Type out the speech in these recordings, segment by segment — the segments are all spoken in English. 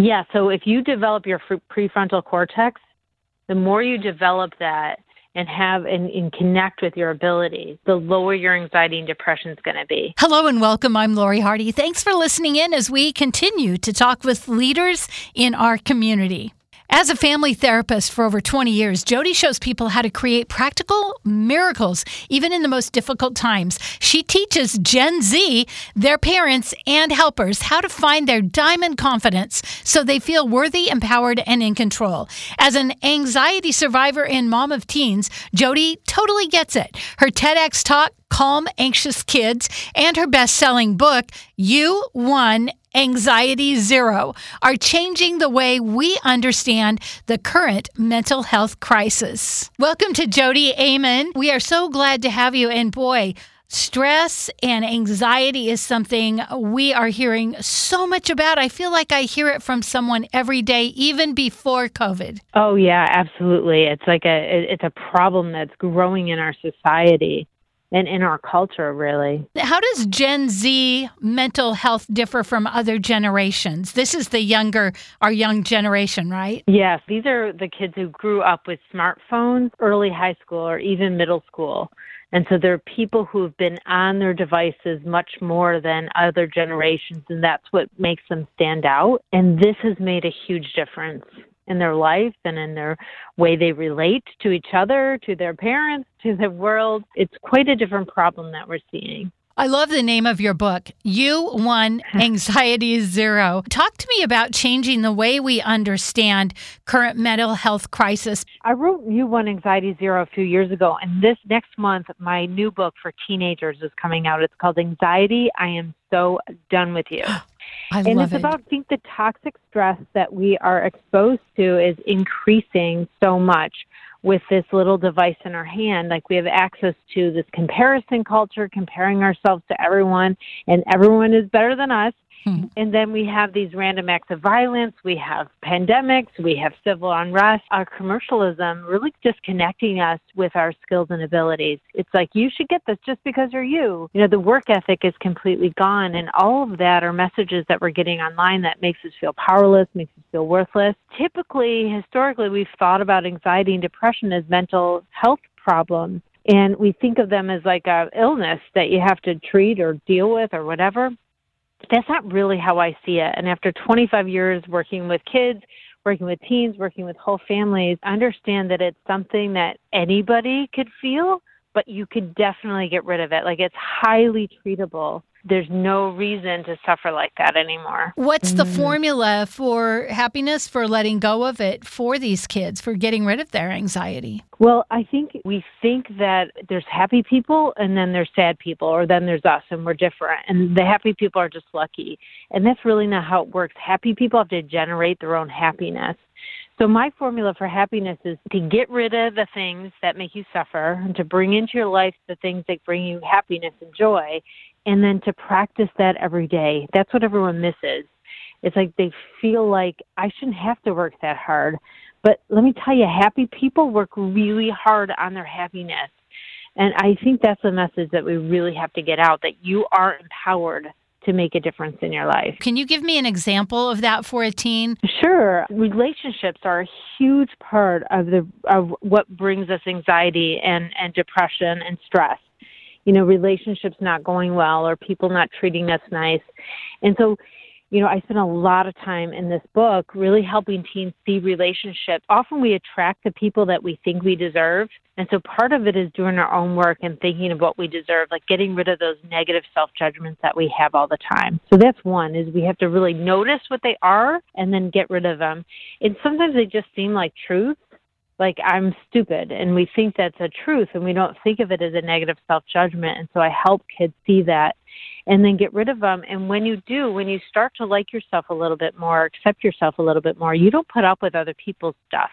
Yeah, so if you develop your prefrontal cortex, the more you develop that and have and, and, connect with your abilities, the lower your anxiety and depression is going to be. Hello and welcome. I'm Lori Hardy. Thanks for listening in as we continue to talk with leaders in our community. As a family therapist for over 20 years, Jodi shows people how to create practical miracles, even in the most difficult times. She teaches Gen Z, their parents, and helpers how to find their diamond confidence so they feel worthy, empowered, and in control. As an anxiety survivor and mom of teens, Jodi totally gets it. Her TEDx talk Calm Anxious Kids, and her best selling book, You Won Anxiety Zero, are changing the way we understand the current mental health crisis. Welcome to Jodi Aman. We are so glad to have you. And boy, Stress and anxiety is something we are hearing so much about. I feel like I hear it from someone every day, even before COVID. Oh yeah, absolutely. It's like a it's a problem that's growing in our society and in our culture, really. How does Gen Z mental health differ from other generations? This is the younger, our young generation, right? Yes, these are the kids who grew up with smartphones, early high school, or even middle school. And so there are people who've been on their devices much more than other generations, and that's what makes them stand out. And this has made a huge difference in their life and in their way they relate to each other, to their parents, to the world. It's quite a different problem that we're seeing. I love the name of your book, You One Anxiety Zero. Talk to me about changing the way we understand current mental health crisis. I wrote You One Anxiety Zero a few years ago, and this next month, my new book for teenagers is coming out. It's called Anxiety I Am So Done With You. I and it's about I think the toxic stress that we are exposed to is increasing so much with this little device in our hand. Like we have access to this comparison culture, comparing ourselves to everyone, and everyone is better than us. Hmm. And then we have these random acts of violence. We have pandemics. We have civil unrest. Our commercialism really disconnecting us with our skills and abilities. It's like, you should get this just because you're you. You know, the work ethic is completely gone. And all of that are messages that we're getting online that makes us feel powerless, makes us feel worthless. Typically, historically, we've thought about anxiety and depression as mental health problems and we think of them as like a illness that you have to treat or deal with or whatever that's not really how I see it. And after 25 years working with kids, working with teens, working with whole families, I understand that it's something that anybody could feel, but you could definitely get rid of it. Like it's highly treatable there's no reason to suffer like that anymore. What's the mm. formula for happiness, for letting go of it for these kids, for getting rid of their anxiety? Well, I think we think that there's happy people and then there's sad people, or then there's us and we're different. And the happy people are just lucky. And that's really not how it works. Happy people have to generate their own happiness. So my formula for happiness is to get rid of the things that make you suffer and to bring into your life the things that bring you happiness and joy and then to practice that every day. That's what everyone misses. It's like they feel like I shouldn't have to work that hard. But let me tell you, happy people work really hard on their happiness. And I think that's a message that we really have to get out that you are empowered to make a difference in your life. Can you give me an example of that for a teen? Sure. Relationships are a huge part of the of what brings us anxiety and, and depression and stress. You know, relationships not going well or people not treating us nice. And so you know, I spend a lot of time in this book really helping teens see relationships. Often we attract the people that we think we deserve. And so part of it is doing our own work and thinking of what we deserve, like getting rid of those negative self judgments that we have all the time. So that's one is we have to really notice what they are and then get rid of them. And sometimes they just seem like truths like I'm stupid and we think that's a truth and we don't think of it as a negative self judgment. And so I help kids see that and then get rid of them. And when you do, when you start to like yourself a little bit more, accept yourself a little bit more, you don't put up with other people's stuff.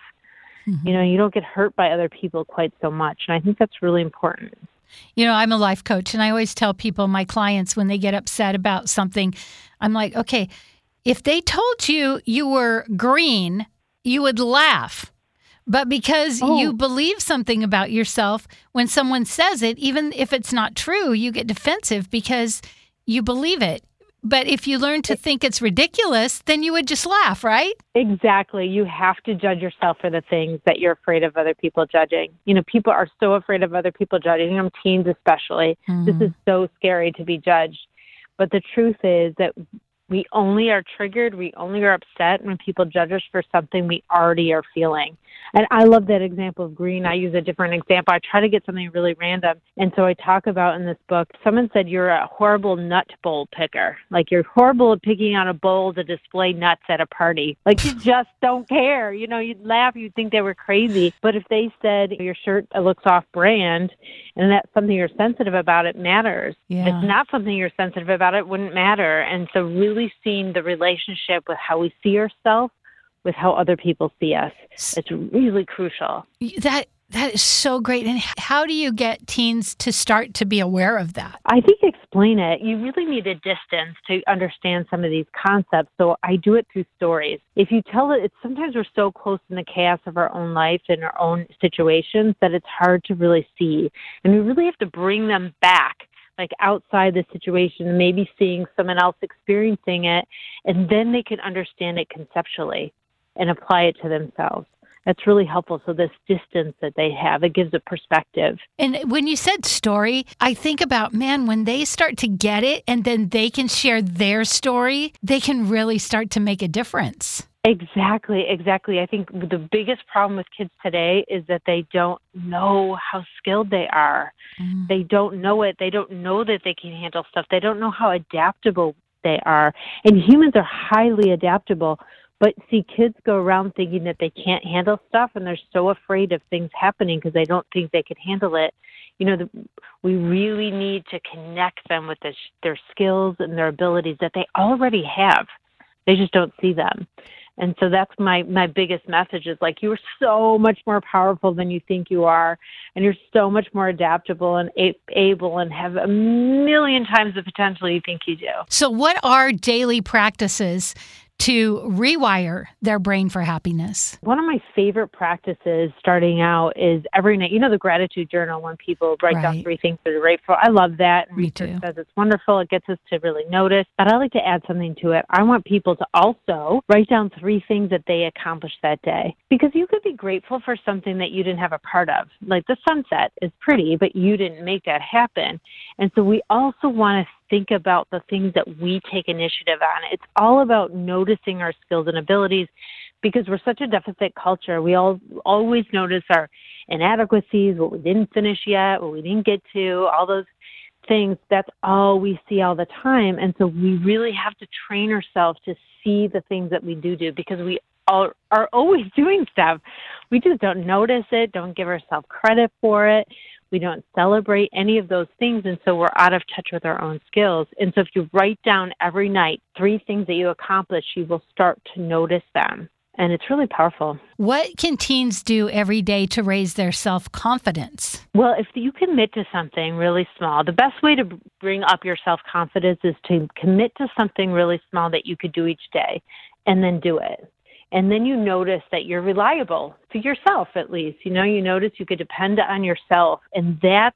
Mm-hmm. You know, you don't get hurt by other people quite so much. And I think that's really important. You know, I'm a life coach, and I always tell people, my clients, when they get upset about something, I'm like, okay, if they told you you were green, you would laugh. But because oh. you believe something about yourself, when someone says it, even if it's not true, you get defensive because you believe it. But if you learn to think it's ridiculous, then you would just laugh, right? Exactly. You have to judge yourself for the things that you're afraid of other people judging. You know, people are so afraid of other people judging them, teens especially. Mm-hmm. This is so scary to be judged. But the truth is that we only are triggered, we only are upset when people judge us for something we already are feeling. And I love that example of green. I use a different example. I try to get something really random. And so I talk about in this book, someone said you're a horrible nut bowl picker. Like you're horrible at picking out a bowl to display nuts at a party. Like you just don't care. You know, you'd laugh, you'd think they were crazy. But if they said your shirt looks off brand and that's something you're sensitive about, it matters. Yeah. If it's not something you're sensitive about, it wouldn't matter. And so really seeing the relationship with how we see ourselves with how other people see us. It's really crucial. That that is so great. And how do you get teens to start to be aware of that? I think explain it. You really need a distance to understand some of these concepts. So I do it through stories. If you tell it, it's sometimes we're so close in the chaos of our own life and our own situations that it's hard to really see. And we really have to bring them back like outside the situation, maybe seeing someone else experiencing it, and then they can understand it conceptually and apply it to themselves. That's really helpful. So, this distance that they have, it gives a perspective. And when you said story, I think about, man, when they start to get it and then they can share their story, they can really start to make a difference. Exactly, exactly. I think the biggest problem with kids today is that they don't know how skilled they are. Mm. They don't know it. They don't know that they can handle stuff. They don't know how adaptable they are. And humans are highly adaptable. But see, kids go around thinking that they can't handle stuff and they're so afraid of things happening because they don't think they can handle it. You know, the, we really need to connect them with this, their skills and their abilities that they already have. They just don't see them. And so that's my my biggest message is like you are so much more powerful than you think you are and you're so much more adaptable and able and have a million times the potential you think you do. So what are daily practices to rewire their brain for happiness? One of my favorite practices starting out is every night, you know, the gratitude journal when people write right. down three things they're grateful. I love that. Me too. says it's wonderful. It gets us to really notice. But I like to add something to it. I want people to also write down three things that they accomplished that day because you could be grateful for something that you didn't have a part of. Like the sunset is pretty, but you didn't make that happen. And so we also want to think about the things that we take initiative on. It's all about noticing our skills and abilities because we're such a deficit culture. We all always notice our inadequacies, what we didn't finish yet, what we didn't get to, all those things. That's all we see all the time. And so we really have to train ourselves to see the things that we do do because we are, are always doing stuff. We just don't notice it, don't give ourselves credit for it. We don't celebrate any of those things, and so we're out of touch with our own skills. And so, if you write down every night three things that you accomplish, you will start to notice them. And it's really powerful. What can teens do every day to raise their self confidence? Well, if you commit to something really small, the best way to bring up your self confidence is to commit to something really small that you could do each day and then do it and then you notice that you're reliable to yourself at least. You know you notice you could depend on yourself and that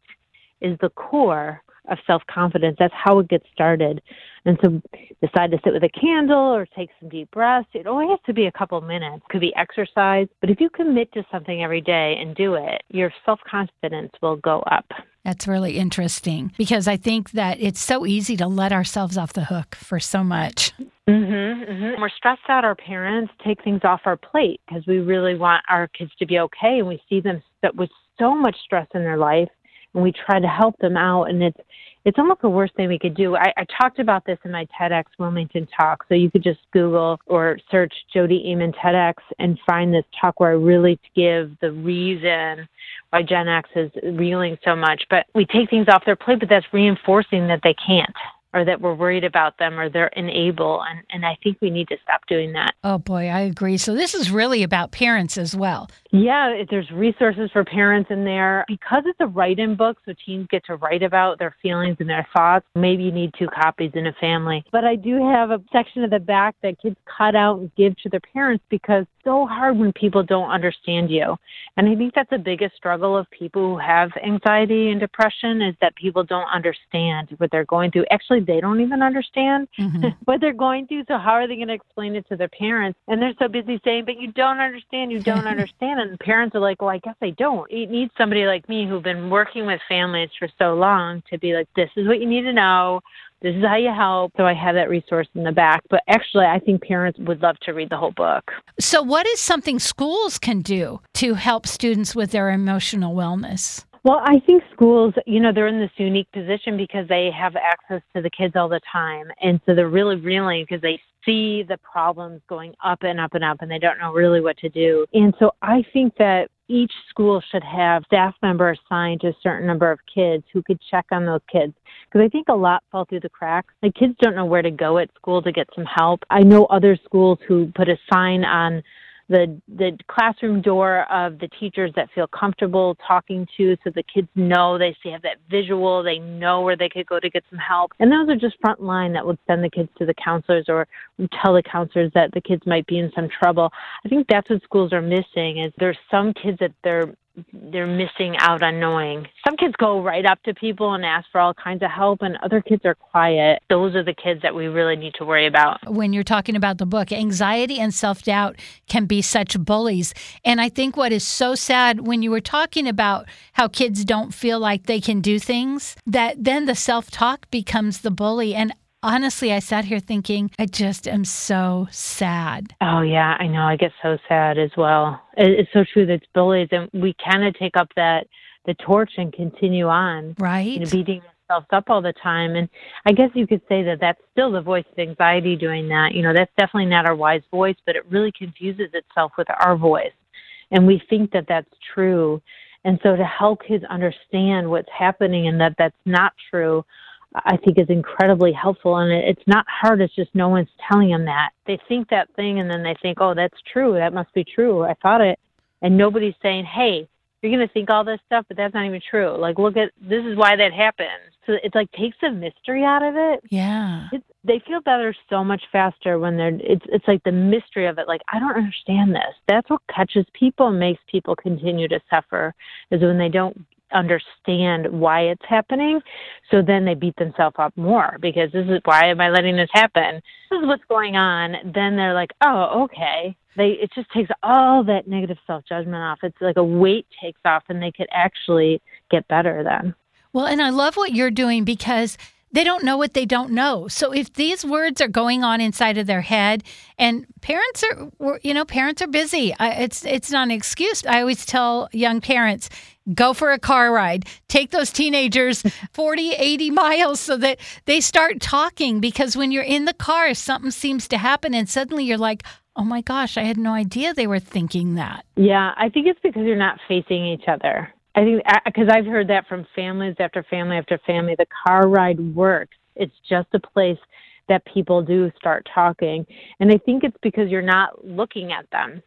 is the core of self confidence that's how it gets started. And so decide to sit with a candle or take some deep breaths. It only has to be a couple minutes. It could be exercise but if you commit to something every day and do it your self confidence will go up. That's really interesting because I think that it's so easy to let ourselves off the hook for so much. Mm-hmm, mm-hmm. We're stressed out. Our parents take things off our plate because we really want our kids to be okay, and we see them with so much stress in their life, and we try to help them out. And it's it's almost the worst thing we could do. I, I talked about this in my TEDx Wilmington talk, so you could just Google or search Jodi Aman TEDx and find this talk where I really give the reason why Gen X is reeling so much. But we take things off their plate, but that's reinforcing that they can't or that we're worried about them or they're unable and, and i think we need to stop doing that. Oh boy i agree. So this is really about parents as well Yeah, there's resources for parents in there. Because it's a write in book, so teens get to write about their feelings and their thoughts. Maybe you need two copies in a family. But I do have a section at the back that kids cut out and give to their parents because it's so hard when people don't understand you. And I think that's the biggest struggle of people who have anxiety and depression is that people don't understand what they're going through. Actually, they don't even understand mm-hmm. what they're going through. So how are they going to explain it to their parents? And they're so busy saying, but you don't understand, you don't understand. And parents are like, well, I guess I don't. It needs somebody like me who've been working with families for so long to be like, this is what you need to know. This is how you help. So I have that resource in the back. But actually, I think parents would love to read the whole book. So, what is something schools can do to help students with their emotional wellness? Well, I think schools, you know, they're in this unique position because they have access to the kids all the time. And so they're really reeling because they see the problems going up and up and up and they don't know really what to do. And so I think that each school should have staff member assigned to a certain number of kids who could check on those kids. Because I think a lot fall through the cracks. The kids don't know where to go at school to get some help. I know other schools who put a sign on the the classroom door of the teachers that feel comfortable talking to so the kids know they have that visual they know where they could go to get some help. And those are just front line that would send the kids to the counselors or tell the counselors that the kids might be in some trouble. I think that's what schools are missing is there's some kids that they're they're missing out on knowing. Some kids go right up to people and ask for all kinds of help, and other kids are quiet. Those are the kids that we really need to worry about. When you're talking about the book, anxiety and self doubt can be such bullies. And I think what is so sad when you were talking about how kids don't feel like they can do things, that then the self talk becomes the bully. And honestly, I sat here thinking, I just am so sad. Oh, yeah, I know. I get so sad as well. It's so true that it's bullies, and we kind of take up that the torch and continue on. Right. You know, beating ourselves up all the time. And I guess you could say that that's still the voice of anxiety doing that. You know, that's definitely not our wise voice, but it really confuses itself with our voice. And we think that that's true. And so to help kids understand what's happening and that that's not true, I think is incredibly helpful. And it's not hard. It's just no one's telling them that. They think that thing and then they think, oh, that's true. That must be true. I thought it. And nobody's saying, hey, you're going to think all this stuff, but that's not even true. Like, look at this is why that happened. So it's like takes the mystery out of it. Yeah. It's, they feel better so much faster when they're, it's, it's like the mystery of it. Like, I don't understand this. That's what catches people and makes people continue to suffer is when they don't understand why it's happening. So then they beat themselves up more because this is why am I letting this happen? This is what's going on. Then they're like, oh, okay. They it just takes all that negative self judgment off. It's like a weight takes off, and they could actually get better then. Well, and I love what you're doing because they don't know what they don't know. So if these words are going on inside of their head, and parents are, you know, parents are busy. It's it's not an excuse. I always tell young parents, go for a car ride, take those teenagers 40, 80 miles so that they start talking. Because when you're in the car, something seems to happen, and suddenly you're like, oh my gosh, I had no idea they were thinking that. Yeah, I think it's because you're not facing each other. I think because I've heard that from families after family after family. The car ride works. It's just a place that people do start talking, and I think it's because you're not looking at them.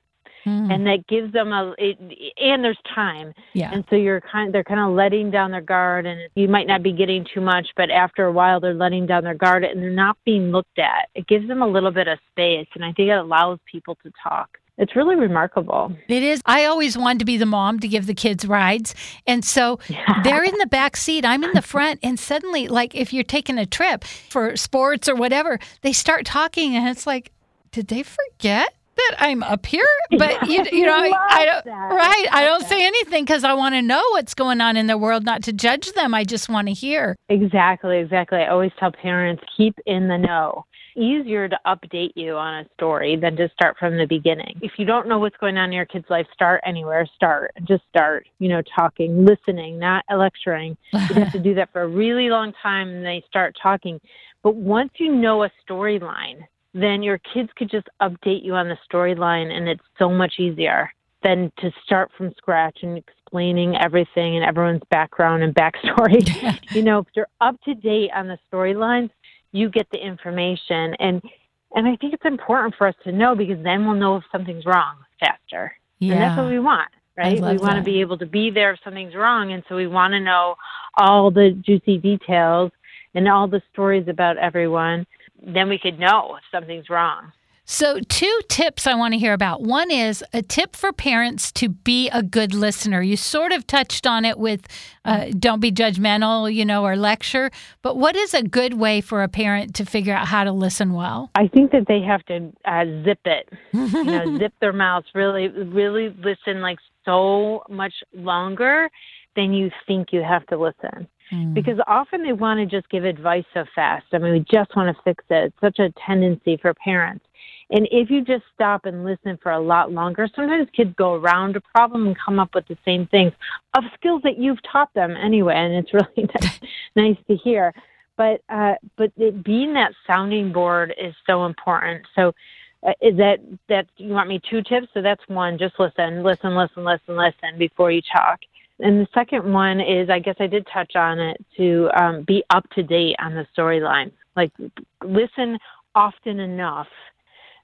Mm. And that gives them a, it, and there's time. Yeah. And so you're kind, they're kind of letting down their guard, and you might not be getting too much, but after a while, they're letting down their guard, and they're not being looked at. It gives them a little bit of space, and I think it allows people to talk it's really remarkable. It is. I always wanted to be the mom to give the kids rides. And so yeah. they're in the back seat, I'm in the front. And suddenly, like if you're taking a trip for sports or whatever, they start talking and it's like, did they forget? That I'm up here, but you, you know, I, I don't, that. right? I don't say anything because I want to know what's going on in the world, not to judge them. I just want to hear. Exactly, exactly. I always tell parents keep in the know easier to update you on a story than to start from the beginning. If you don't know what's going on in your kid's life, start anywhere. Start. Just start, you know, talking, listening, not lecturing. You have to do that for a really long time and they start talking. But once you know a storyline, then your kids could just update you on the storyline and it's so much easier than to start from scratch and explaining everything and everyone's background and backstory. you know, if you're up to date on the storylines, you get the information and and I think it's important for us to know because then we'll know if something's wrong faster. Yeah. And that's what we want, right? We want to be able to be there if something's wrong. And so we want to know all the juicy details and all the stories about everyone. Then we could know if something's wrong. So, two tips I want to hear about. One is a tip for parents to be a good listener. You sort of touched on it with uh, don't be judgmental, you know, or lecture. But what is a good way for a parent to figure out how to listen well? I think that they have to uh, zip it, you know, zip their mouths, really, really listen like so much longer than you think you have to listen. Mm. Because often they want to just give advice so fast. I mean, we just want to fix it. It's such a tendency for parents. And if you just stop and listen for a lot longer, sometimes kids go around a problem and come up with the same things of skills that you've taught them anyway. And it's really nice, nice to hear. But uh, but it, being that sounding board is so important. So uh, is that that you want me two tips? So that's one. Just listen, listen, listen, listen, listen before you talk. And the second one is, I guess I did touch on it to um, be up to date on the storyline. Like listen often enough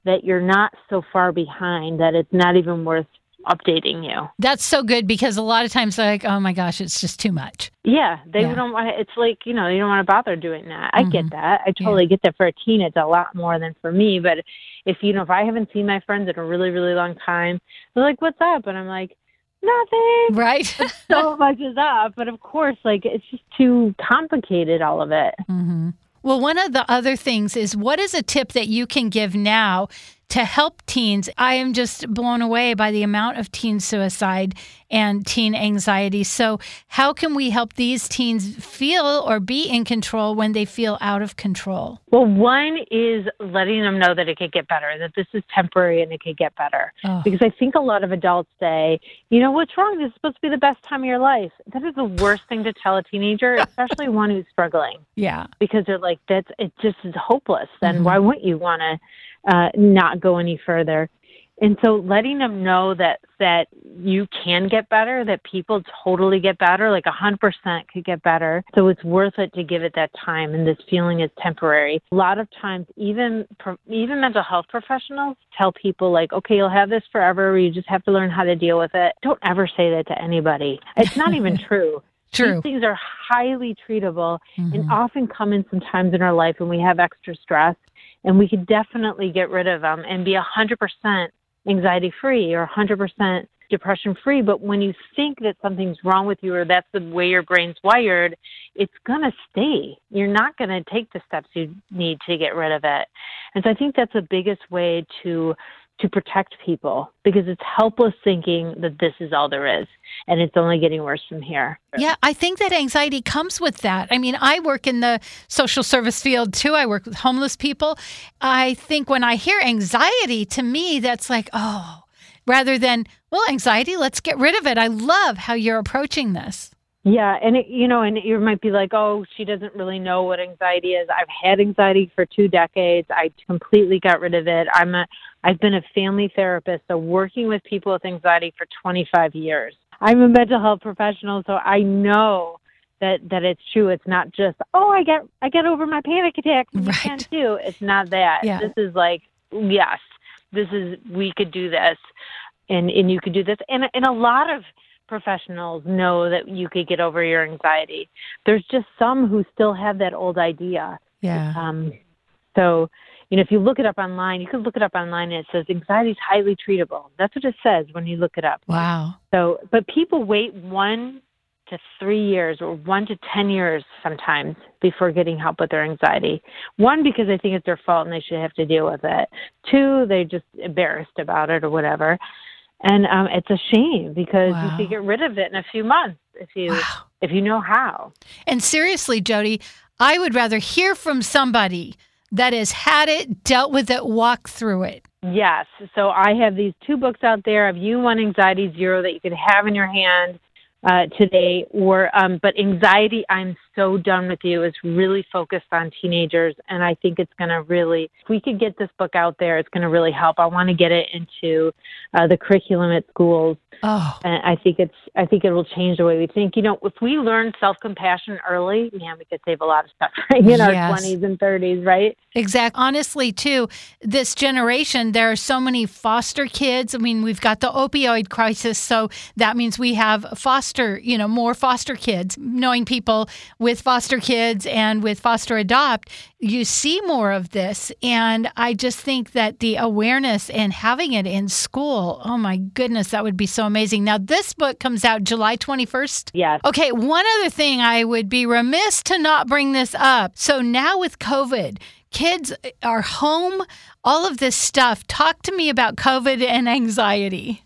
that you're not so far behind that it's not even worth updating you. That's so good because a lot of times they're like, oh my gosh, it's just too much. Yeah, they Yeah. don't want. It's like you know, you don't want to bother doing that. I Mhm. get that. I totally get that. For a teen, it's a lot more than for me. But if you know, if I haven't seen my friends in a really, really long time, they're like, "What's up?" And I'm like, "Nothing." Right? So much is up, but of course, like it's just too complicated. All of it. hmm Well, one of the other things is what is a tip that you can give now to help teens? I am just blown away by the amount of teen suicide and teen anxiety. So, how can we help these teens feel or be in control when they feel out of control? Well, one is letting them know that it could get better, that this is temporary and it could get better. Oh, Because I think a lot of adults say, you know, what's wrong? This is supposed to be the best time of your life. That is the worst thing to tell a teenager, especially one who's struggling, yeah. because they're like, that's it. Just is hopeless. Then Mhm. why wouldn't you want to uh, not go any further? And so letting them know that that you can get better, that people totally get better, like a hundred percent could get better. So it's worth it to give it that time. And this feeling is temporary. A lot of times, even even mental health professionals tell people like, okay, you'll have this forever. You just have to learn how to deal with it. Don't ever say that to anybody. It's not even true. True. These things are highly treatable Mhm. and often come in sometimes in our life when we have extra stress and we could definitely get rid of them and be 100% anxiety free or 100% depression free but when you think that something's wrong with you or that's the way your brain's wired it's going to stay. You're not going to take the steps you need to get rid of it. And so i think that's the biggest way to to protect people because it's helpless thinking that this is all there is and it's only getting worse from here Yeah, I think that anxiety comes with that. I mean, I work in the social service field too. I work with homeless people. I think when I hear anxiety, to me, that's like, oh, rather than, well, anxiety, let's get rid of it. I love how you're approaching this. Yeah, and it, you know, and you might be like, "Oh, she doesn't really know what anxiety is." I've had anxiety for two decades. I completely got rid of it. I'm a I've been a family therapist, so working with people with anxiety for 25 years. I'm a mental health professional, so I know that that it's true. It's not just, "Oh, I get I get over my panic attacks and you Right. can't do." It's not that. Yeah. This is like, yes, this is we could do this, and and you could do this, and and a lot of professionals know that you could get over your anxiety. There's just some who still have that old idea. Yeah. Um, so, you know, if you look it up online, you could look it up online and it says anxiety is highly treatable. That's what it says when you look it up. Wow. So, but people wait one to three years or one to 10 years sometimes before getting help with their anxiety. One, because they think it's their fault and they should have to deal with it. Two, they're just embarrassed about it or whatever. And um, it's a shame because Wow. you could get rid of it in a few months if you Wow. if you know how. And seriously, Jodi, I would rather hear from somebody that has had it, dealt with it, walked through it. Yes. So I have these two books out there of You One Anxiety Zero that you could have in your hand uh, today, or um, but Anxiety I'm so done with you is really focused on teenagers. And I think it's going to really, if we could get this book out there, it's going to really help. I want to get it into uh, the curriculum at schools. Oh. And I think it's, I think it will change the way we think. You know, if we learn self compassion early, man, we could save a lot of stuff in yes. our 20s and 30s, right? Exactly. Honestly, too, this generation, there are so many foster kids. I mean, we've got the opioid crisis. So that means we have foster, you know, more foster kids. Knowing people with foster kids and with foster adopt, you see more of this. And I just think that the awareness and having it in school, oh my goodness, that would be so amazing. Now, this book comes out July 21st. Yes. Okay, one other thing I would be remiss to not bring this up. So now with COVID, kids are home, all of this stuff. Talk to me about COVID and anxiety.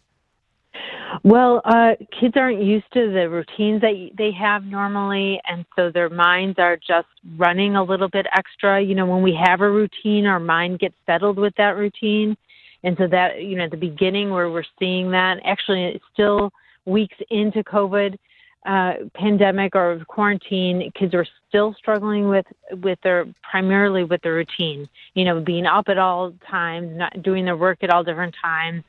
Well, uh, kids aren't used to the routines that they have normally, and so their minds are just running a little bit extra. You know, when we have a routine, our mind gets settled with that routine. And so that, you know, at the beginning where we're seeing that, actually, it's still weeks into COVID uh, pandemic or quarantine, kids are still struggling with with their primarily with their routine. You know, being up at all times, not doing their work at all different times,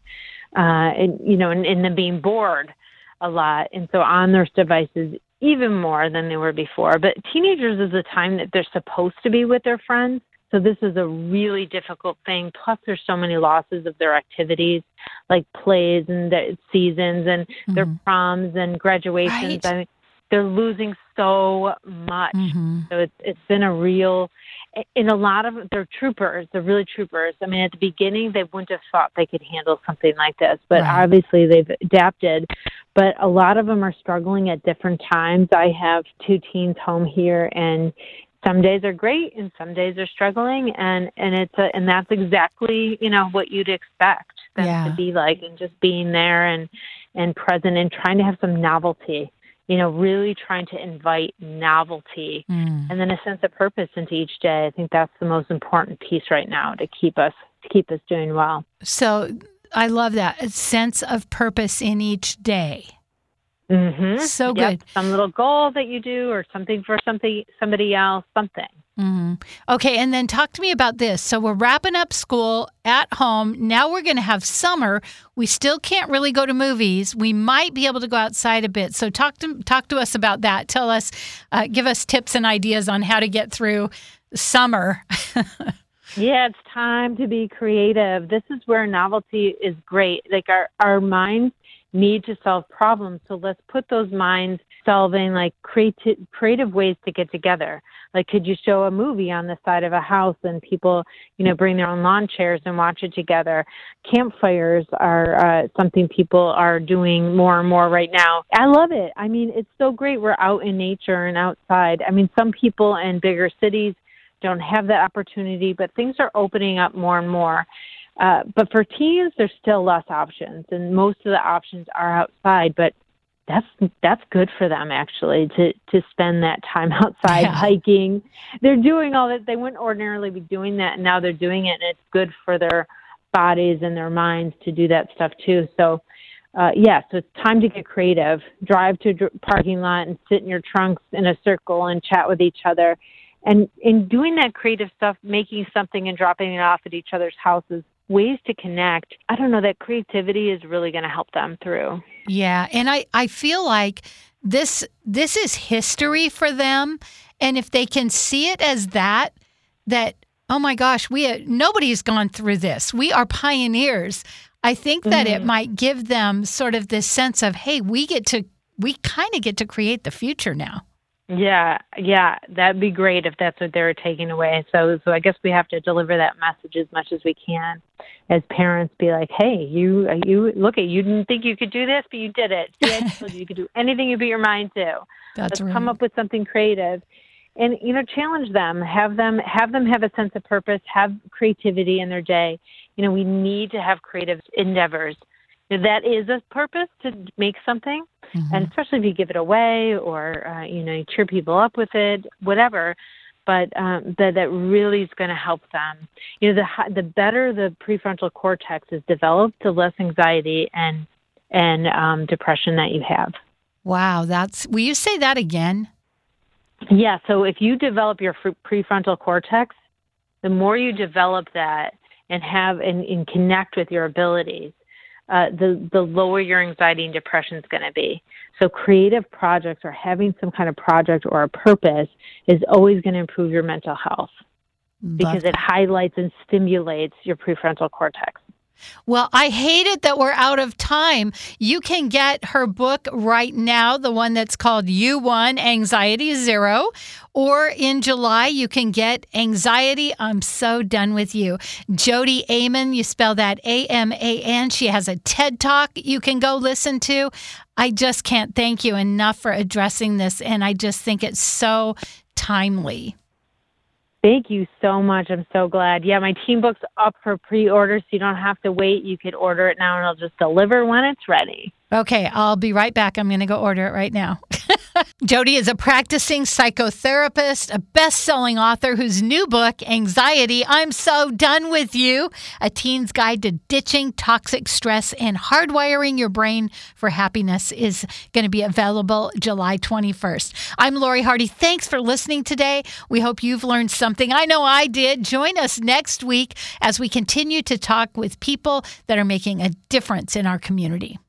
uh, and you know, and, and then being bored a lot, and so on their devices even more than they were before. But teenagers is a time that they're supposed to be with their friends. So this is a really difficult thing. Plus, there's so many losses of their activities, like plays and the seasons and mm-hmm. their proms and graduations. Right. I mean, they're losing so much. Mm-hmm. So it's it's been a real. In a lot of they're troopers. They're really troopers. I mean, at the beginning, they wouldn't have thought they could handle something like this, but right. obviously they've adapted. But a lot of them are struggling at different times. I have two teens home here, and some days are great and some days are struggling and and it's a, and that's exactly you know what you'd expect them yeah. to be like and just being there and and present and trying to have some novelty you know really trying to invite novelty mm. and then a sense of purpose into each day i think that's the most important piece right now to keep us to keep us doing well so i love that a sense of purpose in each day Mm-hmm. So yep. good. Some little goal that you do, or something for something somebody else, something. Mm-hmm. Okay, and then talk to me about this. So we're wrapping up school at home. Now we're going to have summer. We still can't really go to movies. We might be able to go outside a bit. So talk to talk to us about that. Tell us, uh, give us tips and ideas on how to get through summer. yeah, it's time to be creative. This is where novelty is great. Like our our minds need to solve problems. So let's put those minds solving like creative creative ways to get together. Like could you show a movie on the side of a house and people, you know, bring their own lawn chairs and watch it together. Campfires are uh, something people are doing more and more right now. I love it. I mean, it's so great we're out in nature and outside. I mean, some people in bigger cities don't have that opportunity, but things are opening up more and more. Uh, but for teens, there's still less options, and most of the options are outside. But that's that's good for them actually to to spend that time outside yeah. hiking. They're doing all that they wouldn't ordinarily be doing that, and now they're doing it, and it's good for their bodies and their minds to do that stuff too. So. Uh, yeah, so it's time to get creative. Drive to a parking lot and sit in your trunks in a circle and chat with each other. And in doing that creative stuff, making something and dropping it off at each other's houses ways to connect. I don't know that creativity is really going to help them through. Yeah, and I I feel like this this is history for them and if they can see it as that that oh my gosh, we nobody's gone through this. We are pioneers. I think that mm-hmm. it might give them sort of this sense of hey, we get to we kind of get to create the future now. Yeah, yeah, that'd be great if that's what they were taking away. So, so I guess we have to deliver that message as much as we can, as parents. Be like, hey, you, you look at you didn't think you could do this, but you did it. See, I told you you could do anything you put your mind to. That's Let's right. come up with something creative, and you know, challenge them. Have them have them have a sense of purpose. Have creativity in their day. You know, we need to have creative endeavors that is a purpose to make something. Mm-hmm. and especially if you give it away or uh, you know you cheer people up with it whatever. But um, that that really is going to help them. You know the the better the prefrontal cortex is developed the less anxiety and and um, depression that you have. Wow that's will you say that again? Yeah, so if you develop your prefrontal cortex, the more you develop that and have and, and connect with your abilities, uh, the the lower your anxiety and depression is going to be. So creative projects or having some kind of project or a purpose is always going to improve your mental health because it highlights and stimulates your prefrontal cortex. Well, I hate it that we're out of time. You can get her book right now, the one that's called You Won Anxiety Zero. Or in July, you can get Anxiety, I'm So Done With You. Jodi Aman, you spell that A M A N. She has a TED Talk you can go listen to. I just can't thank you enough for addressing this. And I just think it's so timely. Thank you so much. I'm so glad. Yeah, my team book's up for pre order, so you don't have to wait. You could order it now and I'll just deliver when it's ready. Okay, I'll be right back. I'm going to go order it right now. Jodi is a practicing psychotherapist, a best selling author whose new book, Anxiety, I'm So Done With You, a teen's guide to ditching toxic stress and hardwiring your brain for happiness, is going to be available July 21st. I'm Lori Hardy. Thanks for listening today. We hope you've learned something. I know I did. Join us next week as we continue to talk with people that are making a difference in our community.